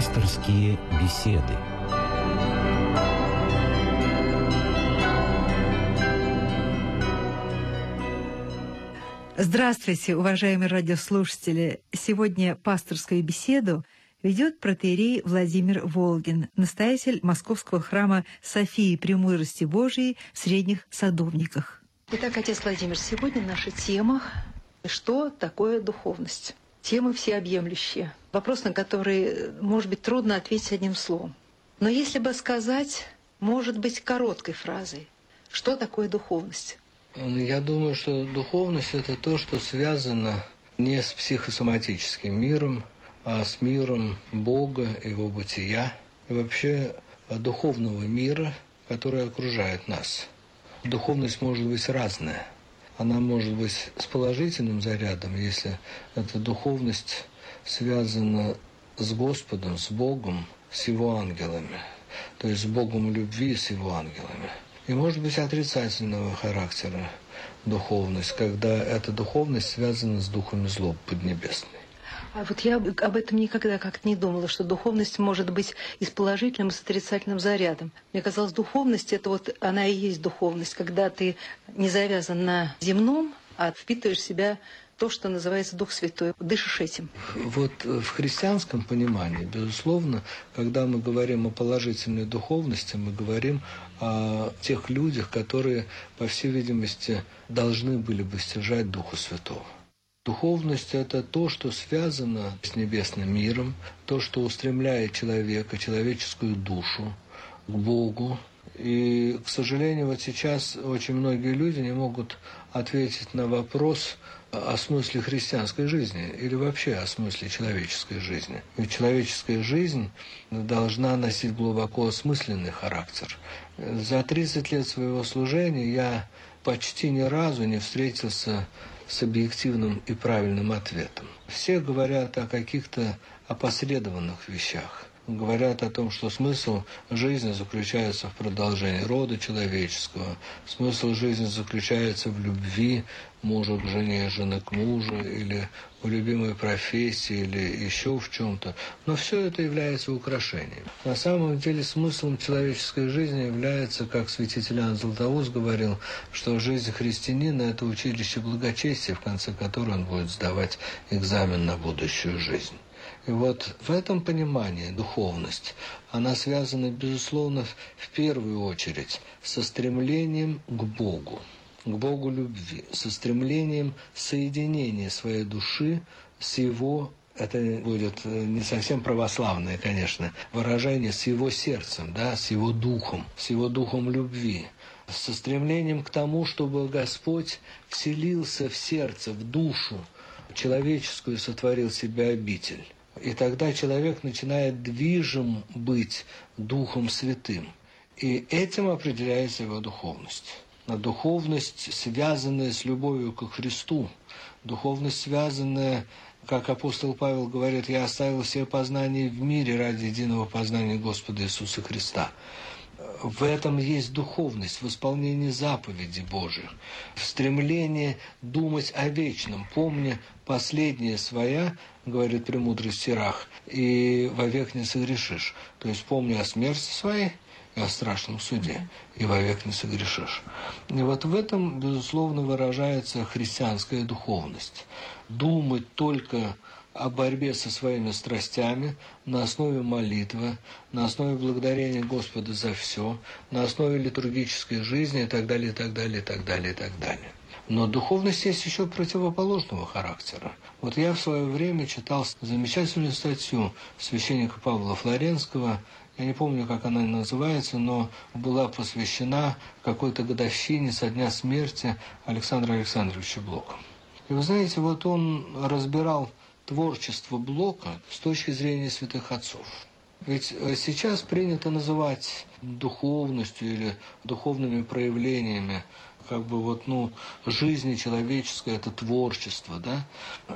Пасторские беседы. Здравствуйте, уважаемые радиослушатели! Сегодня пасторскую беседу ведет протеерей Владимир Волгин, настоятель Московского храма Софии Премудрости Божией в Средних Садовниках. Итак, отец Владимир, сегодня наша тема «Что такое духовность?» Тема всеобъемлющая. Вопрос, на который, может быть, трудно ответить одним словом. Но если бы сказать, может быть, короткой фразой, что такое духовность? Я думаю, что духовность – это то, что связано не с психосоматическим миром, а с миром Бога, Его бытия и вообще духовного мира, который окружает нас. Духовность может быть разная. Она может быть с положительным зарядом, если эта духовность связана с Господом, с Богом, с Его ангелами, то есть с Богом любви, с Его ангелами – и может быть отрицательного характера духовность, когда эта духовность связана с духами злоб поднебесной. А вот я об этом никогда как-то не думала, что духовность может быть и с положительным, и с отрицательным зарядом. Мне казалось, духовность это вот она и есть духовность, когда ты не завязан на земном, а впитываешь в себя то, что называется Дух Святой. Дышишь этим. Вот э, в христианском понимании, безусловно, когда мы говорим о положительной духовности, мы говорим о тех людях, которые, по всей видимости, должны были бы стяжать Духа Святого. Духовность – это то, что связано с небесным миром, то, что устремляет человека, человеческую душу к Богу. И, к сожалению, вот сейчас очень многие люди не могут ответить на вопрос – о смысле христианской жизни или вообще о смысле человеческой жизни. Ведь человеческая жизнь должна носить глубоко осмысленный характер. За 30 лет своего служения я почти ни разу не встретился с объективным и правильным ответом. Все говорят о каких-то опосредованных вещах говорят о том, что смысл жизни заключается в продолжении рода человеческого, смысл жизни заключается в любви мужа к жене, жены к мужу, или в любимой профессии, или еще в чем-то. Но все это является украшением. На самом деле смыслом человеческой жизни является, как святитель Иоанн Златоуст говорил, что жизнь христианина – это училище благочестия, в конце которого он будет сдавать экзамен на будущую жизнь. И вот в этом понимании духовность, она связана, безусловно, в первую очередь со стремлением к Богу, к Богу любви, со стремлением соединения своей души с Его это будет э, не совсем православное, конечно, выражение с его сердцем, да, с его духом, с его духом любви, со стремлением к тому, чтобы Господь вселился в сердце, в душу человеческую, сотворил себя обитель. И тогда человек начинает движим быть Духом Святым. И этим определяется его духовность. А духовность, связанная с любовью к Христу, духовность, связанная, как апостол Павел говорит, «Я оставил все познания в мире ради единого познания Господа Иисуса Христа» в этом есть духовность, в исполнении заповедей Божьих, в стремлении думать о вечном, помня последняя своя, говорит премудрый Сирах, и вовек не согрешишь. То есть помни о смерти своей и о страшном суде, и вовек не согрешишь. И вот в этом, безусловно, выражается христианская духовность. Думать только о борьбе со своими страстями на основе молитвы, на основе благодарения Господа за все, на основе литургической жизни и так далее, и так далее, и так далее, и так далее. Но духовность есть еще противоположного характера. Вот я в свое время читал замечательную статью священника Павла Флоренского, я не помню, как она называется, но была посвящена какой-то годовщине со дня смерти Александра Александровича Блока. И вы знаете, вот он разбирал творчество Блока с точки зрения святых отцов. Ведь э, сейчас принято называть духовностью или духовными проявлениями как бы вот, ну, жизни человеческой, это творчество, да,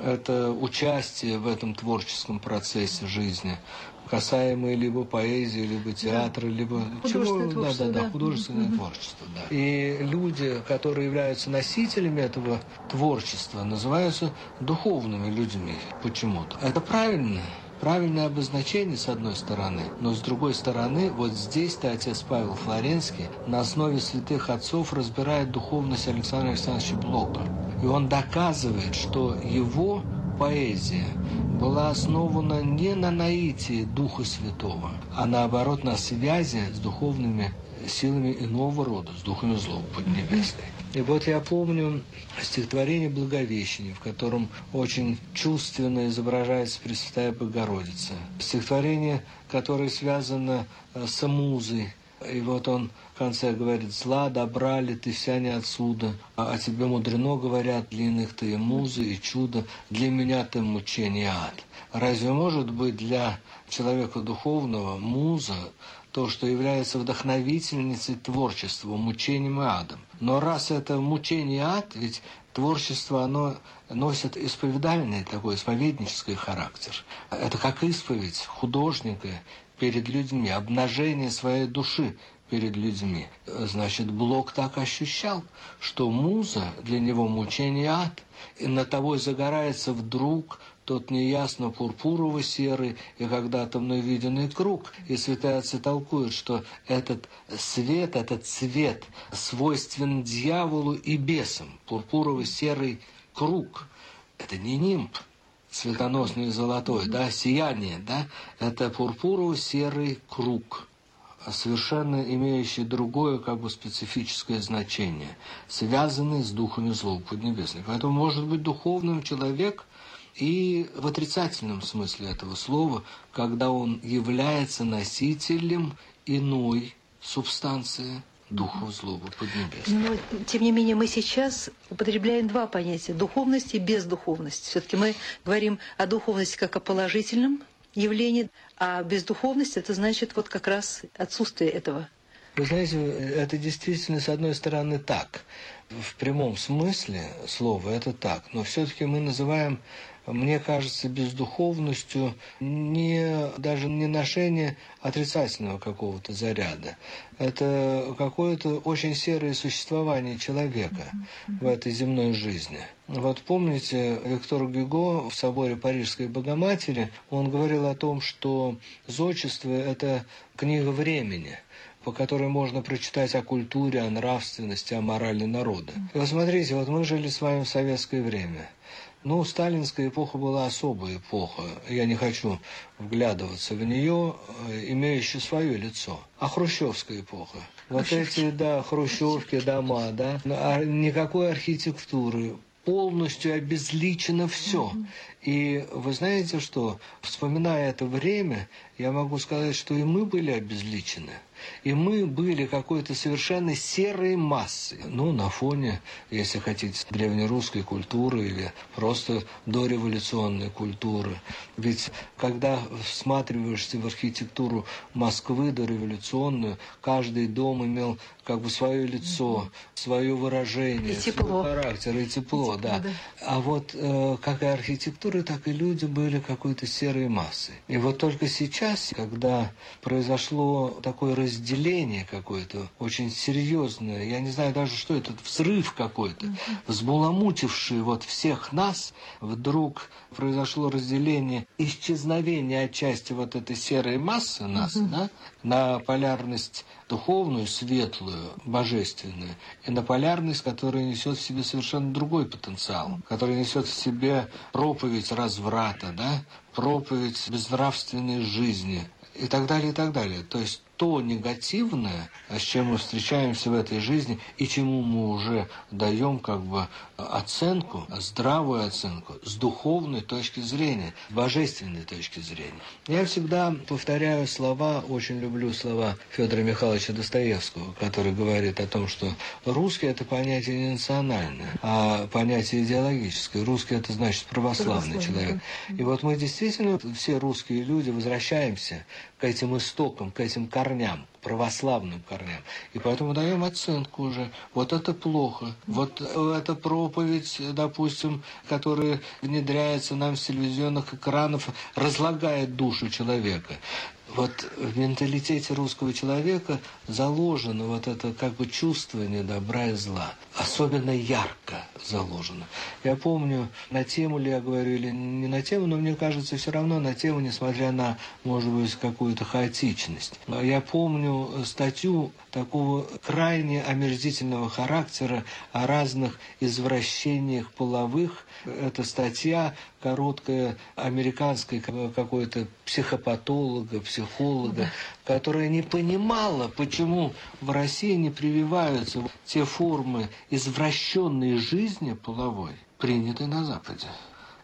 это участие в этом творческом процессе жизни, касаемые либо поэзии, либо театра, да. либо чего, да, да, да, художественное угу. творчество, да. И люди, которые являются носителями этого творчества, называются духовными людьми почему-то. Это правильно, правильное обозначение с одной стороны, но с другой стороны, вот здесь-то отец Павел Флоренский на основе святых отцов разбирает духовность Александра Александровича Блока. И он доказывает, что его поэзия была основана не на наитии Духа Святого, а наоборот на связи с духовными силами иного рода, с духами злого поднебесной. И вот я помню стихотворение «Благовещение», в котором очень чувственно изображается Пресвятая Богородица. Стихотворение, которое связано э, с музой. И вот он в конце говорит, «Зла, добра ли ты вся не отсюда, а о тебе мудрено говорят, длинных ты и музы, и чудо, для меня ты мучение ад». Разве может быть для человека духовного муза то, что является вдохновительницей творчества, мучением и адом. Но раз это мучение и ад, ведь творчество, оно носит исповедальный такой исповеднический характер. Это как исповедь художника перед людьми, обнажение своей души перед людьми. Значит, Блок так ощущал, что муза для него мучение ад, и на того и загорается вдруг тот неясно пурпурово-серый и когда-то мной виденный круг. И святые отцы толкуют, что этот свет, этот цвет свойствен дьяволу и бесам. Пурпурово-серый круг. Это не нимб, светоносный золотой, да, сияние, да, это пурпурово-серый круг совершенно имеющий другое как бы специфическое значение, связанный с духами злого поднебесных. Поэтому может быть духовным человек и в отрицательном смысле этого слова, когда он является носителем иной субстанции духов злого поднебесного. Но, тем не менее, мы сейчас употребляем два понятия – духовность и бездуховность. Все-таки мы говорим о духовности как о положительном явлении, а бездуховность – это значит вот как раз отсутствие этого. Вы знаете, это действительно, с одной стороны, так. В прямом смысле слова это так. Но все-таки мы называем мне кажется, бездуховностью не, даже не ношение отрицательного какого-то заряда. Это какое-то очень серое существование человека в этой земной жизни. Вот помните, Виктор Гюго в соборе Парижской Богоматери, он говорил о том, что зодчество – это книга времени – по которой можно прочитать о культуре, о нравственности, о морали народа. И вот смотрите, вот мы жили с вами в советское время – ну, сталинская эпоха была особая эпоха. Я не хочу вглядываться в нее, э, имеющую свое лицо. А хрущевская эпоха. Вот эти, да, хрущевки, дома, да. А никакой архитектуры. Полностью обезличено все. И вы знаете что, вспоминая это время, я могу сказать, что и мы были обезличены. И мы были какой-то совершенно серой массой. Ну, на фоне, если хотите, древнерусской культуры или просто дореволюционной культуры. Ведь когда всматриваешься в архитектуру Москвы дореволюционную, каждый дом имел как бы свое лицо, свое выражение, и тепло. свой характер и тепло, и тепло да. да. А вот э, как и архитектура, так и люди были какой-то серой массой. И вот только сейчас, когда произошло такое разделение какое-то, очень серьезное, я не знаю даже, что это, взрыв какой-то, взбаламутивший вот всех нас, вдруг произошло разделение, исчезновение отчасти вот этой серой массы нас, да, на полярность духовную, светлую, божественную, и на полярность, которая несет в себе совершенно другой потенциал, которая несет в себе проповедь разврата, да, проповедь безнравственной жизни и так далее, и так далее. То есть то негативное, с чем мы встречаемся в этой жизни и чему мы уже даем как бы оценку, здравую оценку с духовной точки зрения, божественной точки зрения. Я всегда повторяю слова, очень люблю слова Федора Михайловича Достоевского, который говорит о том, что русский это понятие не национальное, а понятие идеологическое. Русский это значит православный, православный человек. И вот мы действительно, все русские люди, возвращаемся к этим истокам, к этим корням, православным корням. И поэтому даем оценку уже. Вот это плохо. Вот эта проповедь, допустим, которая внедряется нам с телевизионных экранов, разлагает душу человека. Вот в менталитете русского человека заложено вот это как бы чувствование добра и зла. Особенно ярко заложено. Я помню, на тему ли я говорю или не на тему, но мне кажется, все равно на тему, несмотря на, может быть, какую-то хаотичность. Я помню статью такого крайне омерзительного характера о разных извращениях половых. Это статья короткая американской какой-то психопатолога, психолога, которая не понимала, почему в России не прививаются те формы извращенной жизни половой, принятые на Западе.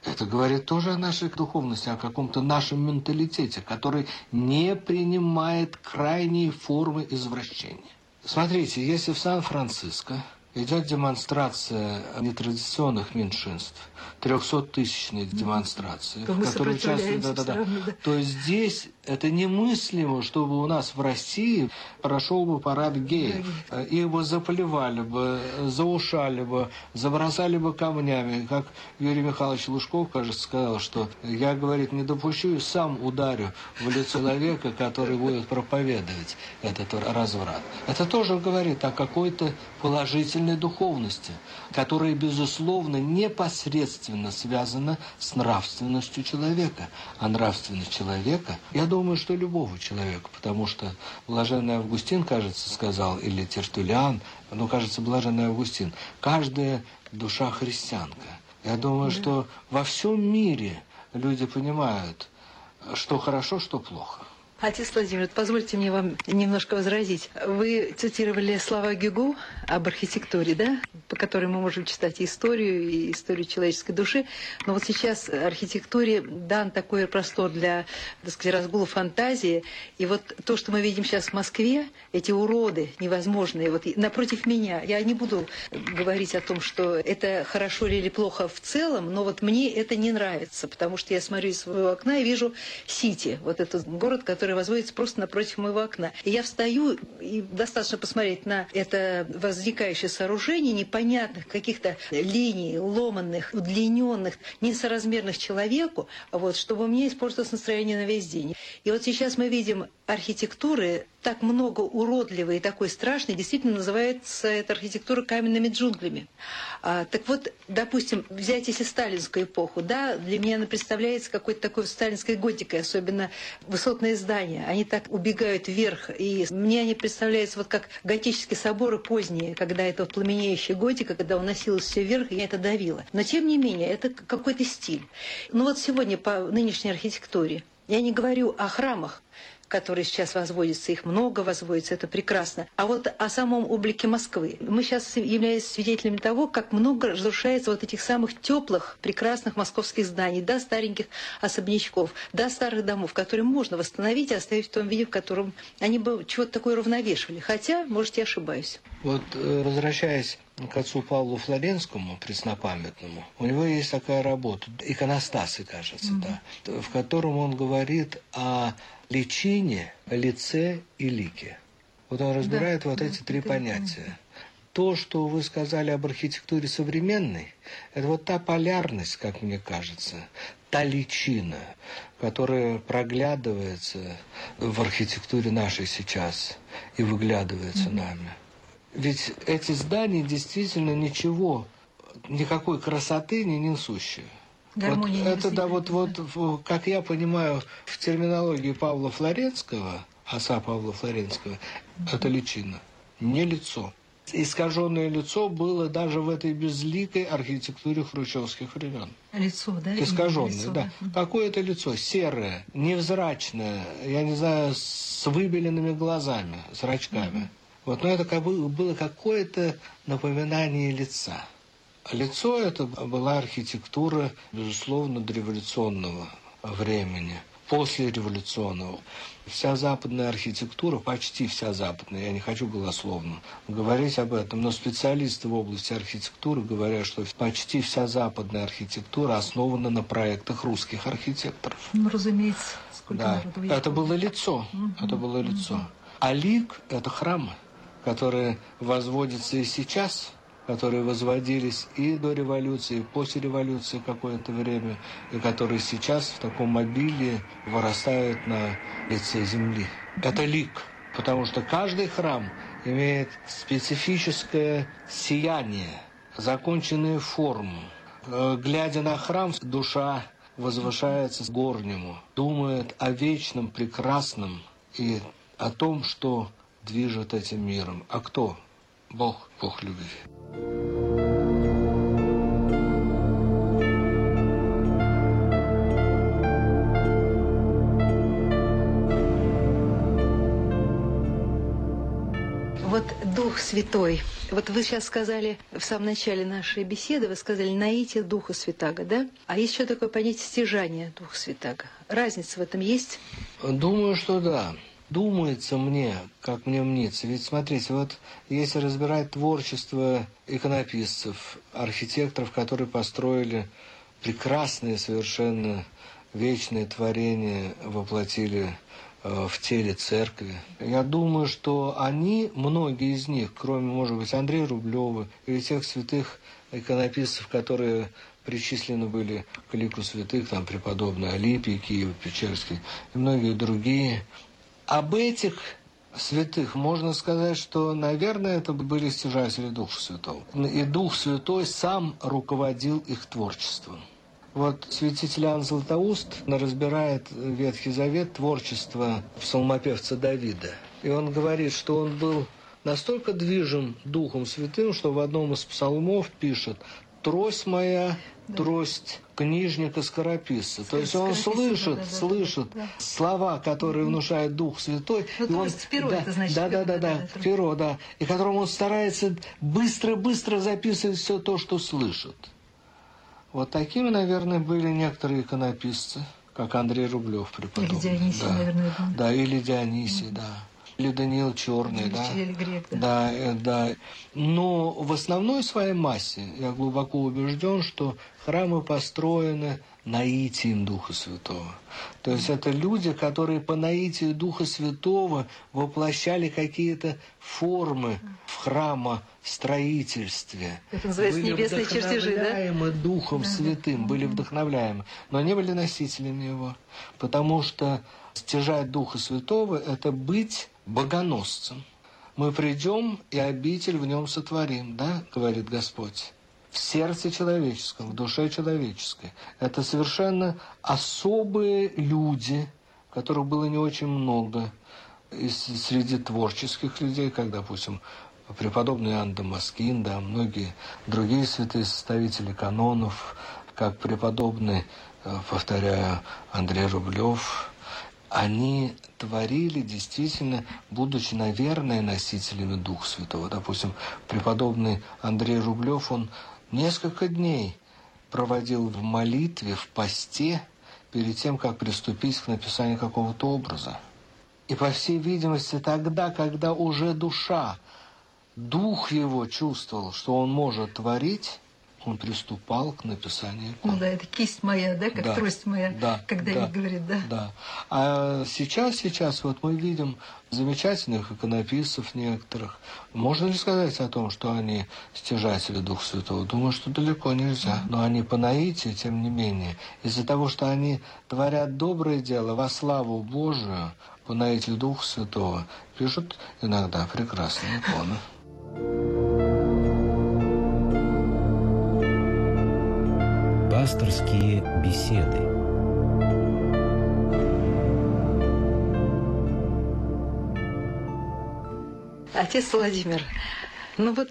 Это говорит тоже о нашей духовности, о каком-то нашем менталитете, который не принимает крайние формы извращения. Смотрите, если в Сан-Франциско идет демонстрация нетрадиционных меньшинств, 300-тысячной демонстрации, в которой участвуют... Да, да, да. То здесь это немыслимо, чтобы у нас в России прошел бы парад геев. Их бы заплевали бы, заушали бы, забросали бы камнями. Как Юрий Михайлович Лужков, кажется, сказал, что я, говорит, не допущу и сам ударю в лицо человека, который будет проповедовать этот разврат. Это тоже говорит о какой-то положительной духовности, которая, безусловно, непосредственно связана с нравственностью человека. А нравственность человека, я думаю, что любого человека, потому что Блаженный Августин, кажется, сказал, или Тертулиан, ну, кажется, Блаженный Августин, каждая душа христианка. Я думаю, да. что во всем мире люди понимают, что хорошо, что плохо. Отец Владимир, позвольте мне вам немножко возразить. Вы цитировали слова Гюго об архитектуре, да? По которой мы можем читать историю, и историю человеческой души. Но вот сейчас архитектуре дан такой простор для, так сказать, разгула фантазии. И вот то, что мы видим сейчас в Москве, эти уроды невозможные, вот напротив меня, я не буду говорить о том, что это хорошо или плохо в целом, но вот мне это не нравится, потому что я смотрю из своего окна и вижу Сити, вот этот город, который которая возводится просто напротив моего окна. И я встаю, и достаточно посмотреть на это возникающее сооружение непонятных каких-то линий, ломанных, удлиненных, несоразмерных человеку, вот, чтобы меня испортилось настроение на весь день. И вот сейчас мы видим архитектуры так много уродливой и такой страшной, действительно называется эта архитектура каменными джунглями. А, так вот, допустим, взять если сталинскую эпоху, да, для меня она представляется какой-то такой сталинской готикой, особенно высотные здания. Они так убегают вверх, и мне они представляются вот как готические соборы поздние, когда это пламенеющая готика, когда уносилось все вверх, и это давила. Но тем не менее, это какой-то стиль. Ну вот сегодня по нынешней архитектуре, я не говорю о храмах, которые сейчас возводятся, их много возводится, это прекрасно. А вот о самом облике Москвы. Мы сейчас являемся свидетелями того, как много разрушается вот этих самых теплых, прекрасных московских зданий, да, стареньких особнячков, да, старых домов, которые можно восстановить и оставить в том виде, в котором они бы чего-то такое равновешивали. Хотя, может, я ошибаюсь. Вот, э, возвращаясь к отцу Павлу Флоренскому, преснопамятному, у него есть такая работа, иконостасы, кажется, mm-hmm. да, в котором он говорит о личине, лице и лике. Вот он разбирает да, вот да, эти три понятия. То, что вы сказали об архитектуре современной, это вот та полярность, как мне кажется, та личина, которая проглядывается в архитектуре нашей сейчас и выглядывается mm-hmm. нами. Ведь эти здания действительно ничего, никакой красоты не несущие. Гармония вот это да, вот, вот, как я понимаю, в терминологии Павла Флоренского, оса Павла Флоренского, это личина, не лицо. Искаженное лицо было даже в этой безликой архитектуре хрущевских времен. Лицо, да? Искаженное, лицо, да. да. Какое это лицо? Серое, невзрачное, я не знаю, с выбеленными глазами, зрачками. Угу. Вот, но это как бы было какое-то напоминание лица. Лицо это была архитектура, безусловно, дореволюционного времени, после революционного. Вся западная архитектура, почти вся западная, я не хочу голословно говорить об этом, но специалисты в области архитектуры говорят, что почти вся западная архитектура основана на проектах русских архитекторов. Ну, разумеется. Сколько да. Это было лицо. Угу. Это было лицо. А лик – это храмы, которые возводятся и сейчас – которые возводились и до революции, и после революции какое-то время, и которые сейчас в таком мобиле вырастают на лице земли. Это лик, потому что каждый храм имеет специфическое сияние, законченные формы. Э, глядя на храм, душа возвышается к горнему, думает о вечном, прекрасном и о том, что движет этим миром. А кто? Бог, Бог любви. Вот Дух Святой. Вот вы сейчас сказали в самом начале нашей беседы, вы сказали наитие Духа Святаго, да? А есть еще такое понятие стяжания Духа Святаго. Разница в этом есть? Думаю, что да. Думается мне, как мне мнится. Ведь смотрите, вот если разбирать творчество иконописцев, архитекторов, которые построили прекрасные совершенно вечные творения, воплотили Э, в теле церкви. Я думаю, что они, многие из них, кроме, может быть, Андрея Рублева или тех святых иконописцев, которые причислены были к лику святых, там преподобный Алипий, Киево-Печерский и многие другие. Об этих святых можно сказать, что, наверное, это были стяжатели Духа Святого. И Дух Святой сам руководил их творчеством. Вот святитель Иоанн Златоуст разбирает Ветхий Завет творчество псалмопевца Давида. И он говорит, что он был настолько движим Духом Святым, что в одном из псалмов пишет «Трость моя, трость книжника скорописца». То есть он слышит, да, да, слышит да, да. слова, которые внушает Дух Святой. Ну, и он, перо, да, это значит. Да, да, да, да, да, перо, да. И которым он старается быстро-быстро записывать все то, что слышит. Вот такими, наверное, были некоторые иконописцы, как Андрей Рублев преподобный. Или Дионисий, да. наверное. Да. да, или Дионисий, mm. да. Или Даниил Черный, или да. Грек, да. Да, э, да. Но в основной своей массе я глубоко убежден, что храмы построены наитием Духа Святого. То есть это люди, которые по наитию Духа Святого воплощали какие-то формы в храмостроительстве. Это называется были небесные чертежи, да? Духом да, Святым, были вдохновляемы, но не были носителями его. Потому что стяжать Духа Святого – это быть богоносцем. Мы придем и обитель в нем сотворим, да, говорит Господь в сердце человеческом, в душе человеческой. Это совершенно особые люди, которых было не очень много и среди творческих людей, как, допустим, преподобный Иоанн Дамаскин, да, многие другие святые составители канонов, как преподобный, э, повторяю, Андрей Рублев, они творили действительно, будучи, наверное, носителями Духа Святого. Допустим, преподобный Андрей Рублев, он несколько дней проводил в молитве, в посте, перед тем, как приступить к написанию какого-то образа. И, по всей видимости, тогда, когда уже душа, дух его чувствовал, что он может творить, он приступал к написанию икон. Ну да, это кисть моя, да, как да, трость моя, да, когда да, говорит, да. Да. А сейчас, сейчас вот мы видим замечательных иконописцев некоторых. Можно ли сказать о том, что они стяжатели Духа Святого? Думаю, что далеко нельзя. Но они по наитию, тем не менее, из-за того, что они творят доброе дело во славу Божию, по наитию Духа Святого, пишут иногда прекрасные иконы. Пасторские беседы. Отец Владимир, ну вот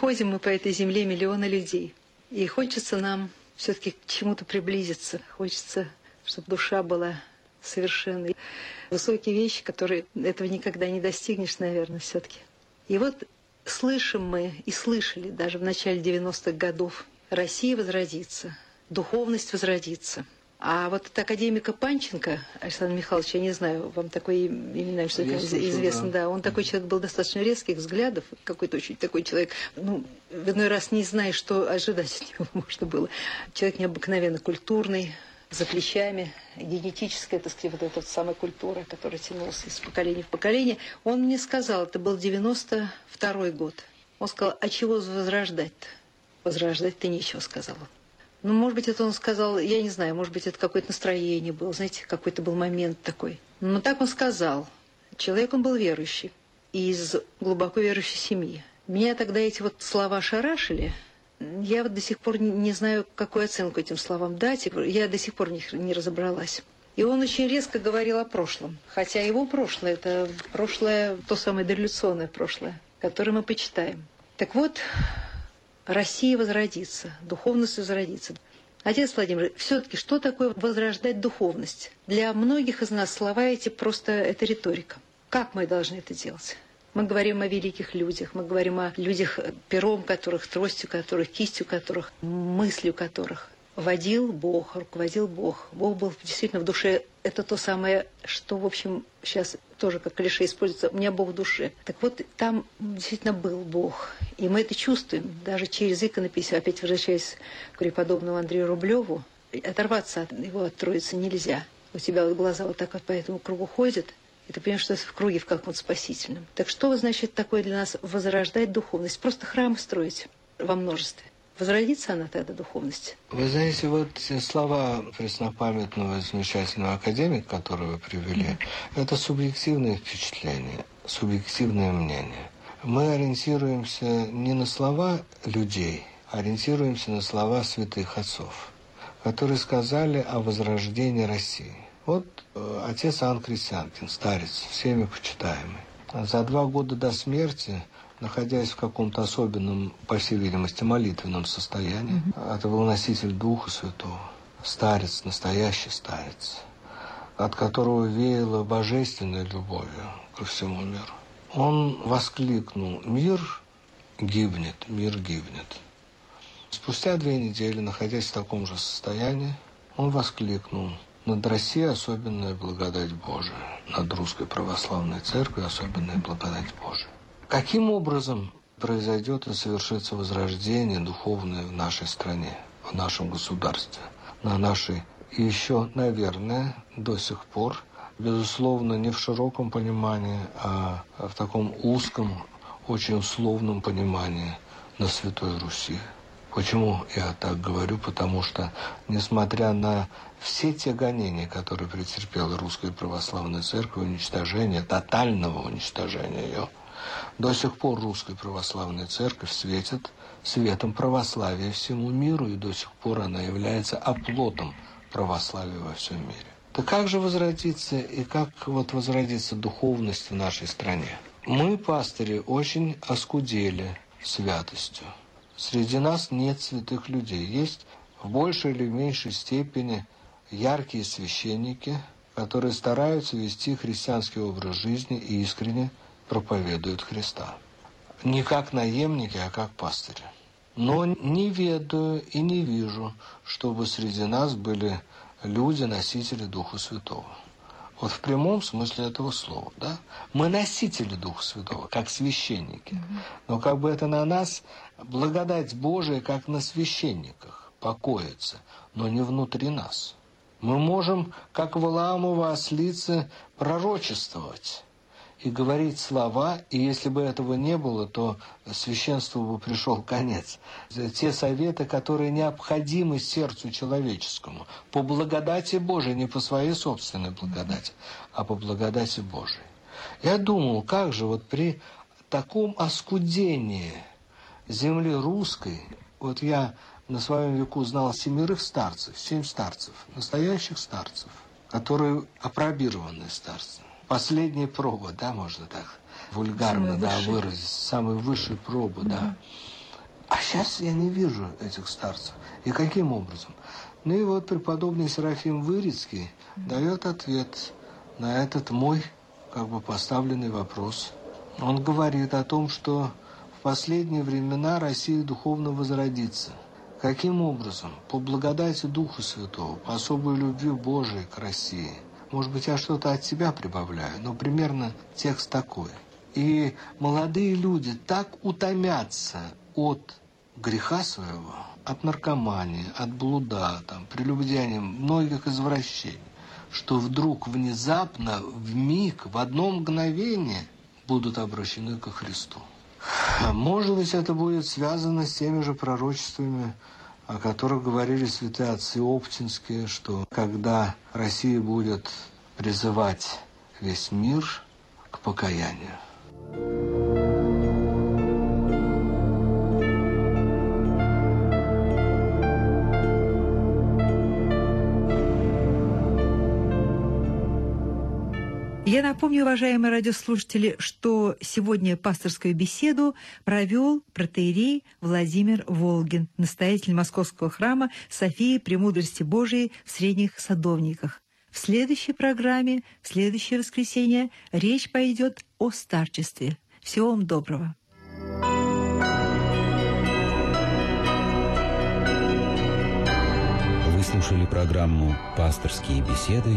ходим мы по этой земле миллионы людей, и хочется нам все-таки к чему-то приблизиться, хочется, чтобы душа была совершенной. Высокие вещи, которые этого никогда не достигнешь, наверное, все-таки. И вот слышим мы и слышали даже в начале 90-х годов Россия возродится, духовность возродится. А вот от академика Панченко, Александр Михайлович, я не знаю, вам такое имя что я известно, да. да. Он такой человек был достаточно резких взглядов, какой-то очень такой человек, ну, в иной раз не зная, что ожидать от него можно было. Человек необыкновенно культурный, за плечами, генетическая, так сказать, вот эта вот самая культура, которая тянулась из поколения в поколение. Он мне сказал, это был 92 год, Он сказал, а чего возрождать-то? Возрождать-то нечего, сказал он. Ну, может быть, это он сказал, я не знаю, может быть, это какое-то настроение было, знаете, какой-то был момент такой. Но так он сказал. Человек он был верующий, из глубоко верующей семьи. Меня тогда эти вот слова шарашили. Я вот до сих пор не знаю, какую оценку этим словам дать. Я до сих пор не, не разобралась. И он очень резко говорил о прошлом. Хотя его прошлое – это прошлое, то самое дореволюционное прошлое, которое мы почитаем. Так вот, Россия возродится, духовность возродится. Отец Владимир, все-таки что такое возрождать духовность? Для многих из нас слова эти просто это риторика. Как мы должны это делать? Мы говорим о великих людях, мы говорим о людях, пером которых, тростью которых, кистью которых, мыслью которых водил Бог, руководил Бог. Бог был действительно в душе. Это то самое, что, в общем, сейчас тоже как клише используется, у меня Бог в душе. Так вот, там действительно был Бог. И мы это чувствуем, даже через иконопись, опять возвращаясь к преподобному Андрею Рублеву, оторваться от его от Троицы нельзя. У тебя глаза вот так вот по этому кругу ходят, и ты понимаешь, что в круге в каком-то спасительном. Так что значит такое для нас возрождать духовность? Просто храмы строить во множестве. Возродится она тогда, духовность? Вы знаете, вот слова преснопамятного замечательного академика, которого вы привели, mm-hmm. это субъективное впечатление, субъективное мнение. Мы ориентируемся не на слова людей, а ориентируемся на слова святых отцов, которые сказали о возрождении России. Вот э, отец Ан Крестьянкин, старец, всеми почитаемый. За два года до смерти находясь в каком-то особенном, по всей видимости, молитвенном состоянии. Mm-hmm. Это был носитель Духа Святого, старец, настоящий старец, от которого веяло божественной любовью ко всему миру. Он воскликнул «Мир гибнет, мир гибнет». Спустя две недели, находясь в таком же состоянии, он воскликнул над Россией особенная благодать Божия, над Русской Православной Церковью особенная благодать Божия. Каким образом произойдет и совершится возрождение духовное в нашей стране, в нашем государстве, на нашей еще, наверное, до сих пор, безусловно, не в широком понимании, а в таком узком, очень условном понимании на Святой Руси. Почему я так говорю? Потому что, несмотря на все те гонения, которые претерпела Русская Православная Церковь, уничтожение, тотального уничтожения ее – до сих пор Русская Православная Церковь светит светом православия всему миру, и до сих пор она является оплотом православия во всем мире. Так как же возродиться и как вот возродиться духовность в нашей стране? Мы, пастыри, очень оскудели святостью. Среди нас нет святых людей. Есть в большей или меньшей степени яркие священники, которые стараются вести христианский образ жизни и искренне проповедуют Христа. Не как наемники, а как пастыри. Но не ведаю и не вижу, чтобы среди нас были люди, носители Духа Святого. Вот в прямом смысле этого слова, да? Мы носители Духа Святого, как священники. Но как бы это на нас благодать Божия, как на священниках, покоится, но не внутри нас. Мы можем, как Валаамова ослицы, пророчествовать и говорить слова, и если бы этого не было, то священству бы пришел конец. Те советы, которые необходимы сердцу человеческому, по благодати Божией, не по своей собственной благодати, а по благодати Божией. Я думал, как же вот при таком оскудении земли русской, вот я на своем веку знал семерых старцев, семь старцев, настоящих старцев, которые опробированные старцы последняя проба, да, можно так вульгарно да, выразить, самую высшую пробу, да. да. А сейчас я не вижу этих старцев. И каким образом? Ну и вот преподобный Серафим Вырицкий дает ответ на этот мой как бы поставленный вопрос. Он говорит о том, что в последние времена Россия духовно возродится. Каким образом? По благодати Духа Святого, по особой любви Божией к России – может быть, я что-то от себя прибавляю, но примерно текст такой. И молодые люди так утомятся от греха своего, от наркомании, от блуда, там, прелюбодеяния, многих извращений, что вдруг внезапно, в миг, в одно мгновение будут обращены ко Христу. Может быть, это будет связано с теми же пророчествами, о которых говорили святые отцы Оптинские, что когда Россия будет призывать весь мир к покаянию. Я напомню, уважаемые радиослушатели, что сегодня пасторскую беседу провел протеерей Владимир Волгин, настоятель Московского храма Софии Премудрости Божией в Средних Садовниках. В следующей программе, в следующее воскресенье, речь пойдет о старчестве. Всего вам доброго. Вы слушали программу «Пасторские беседы»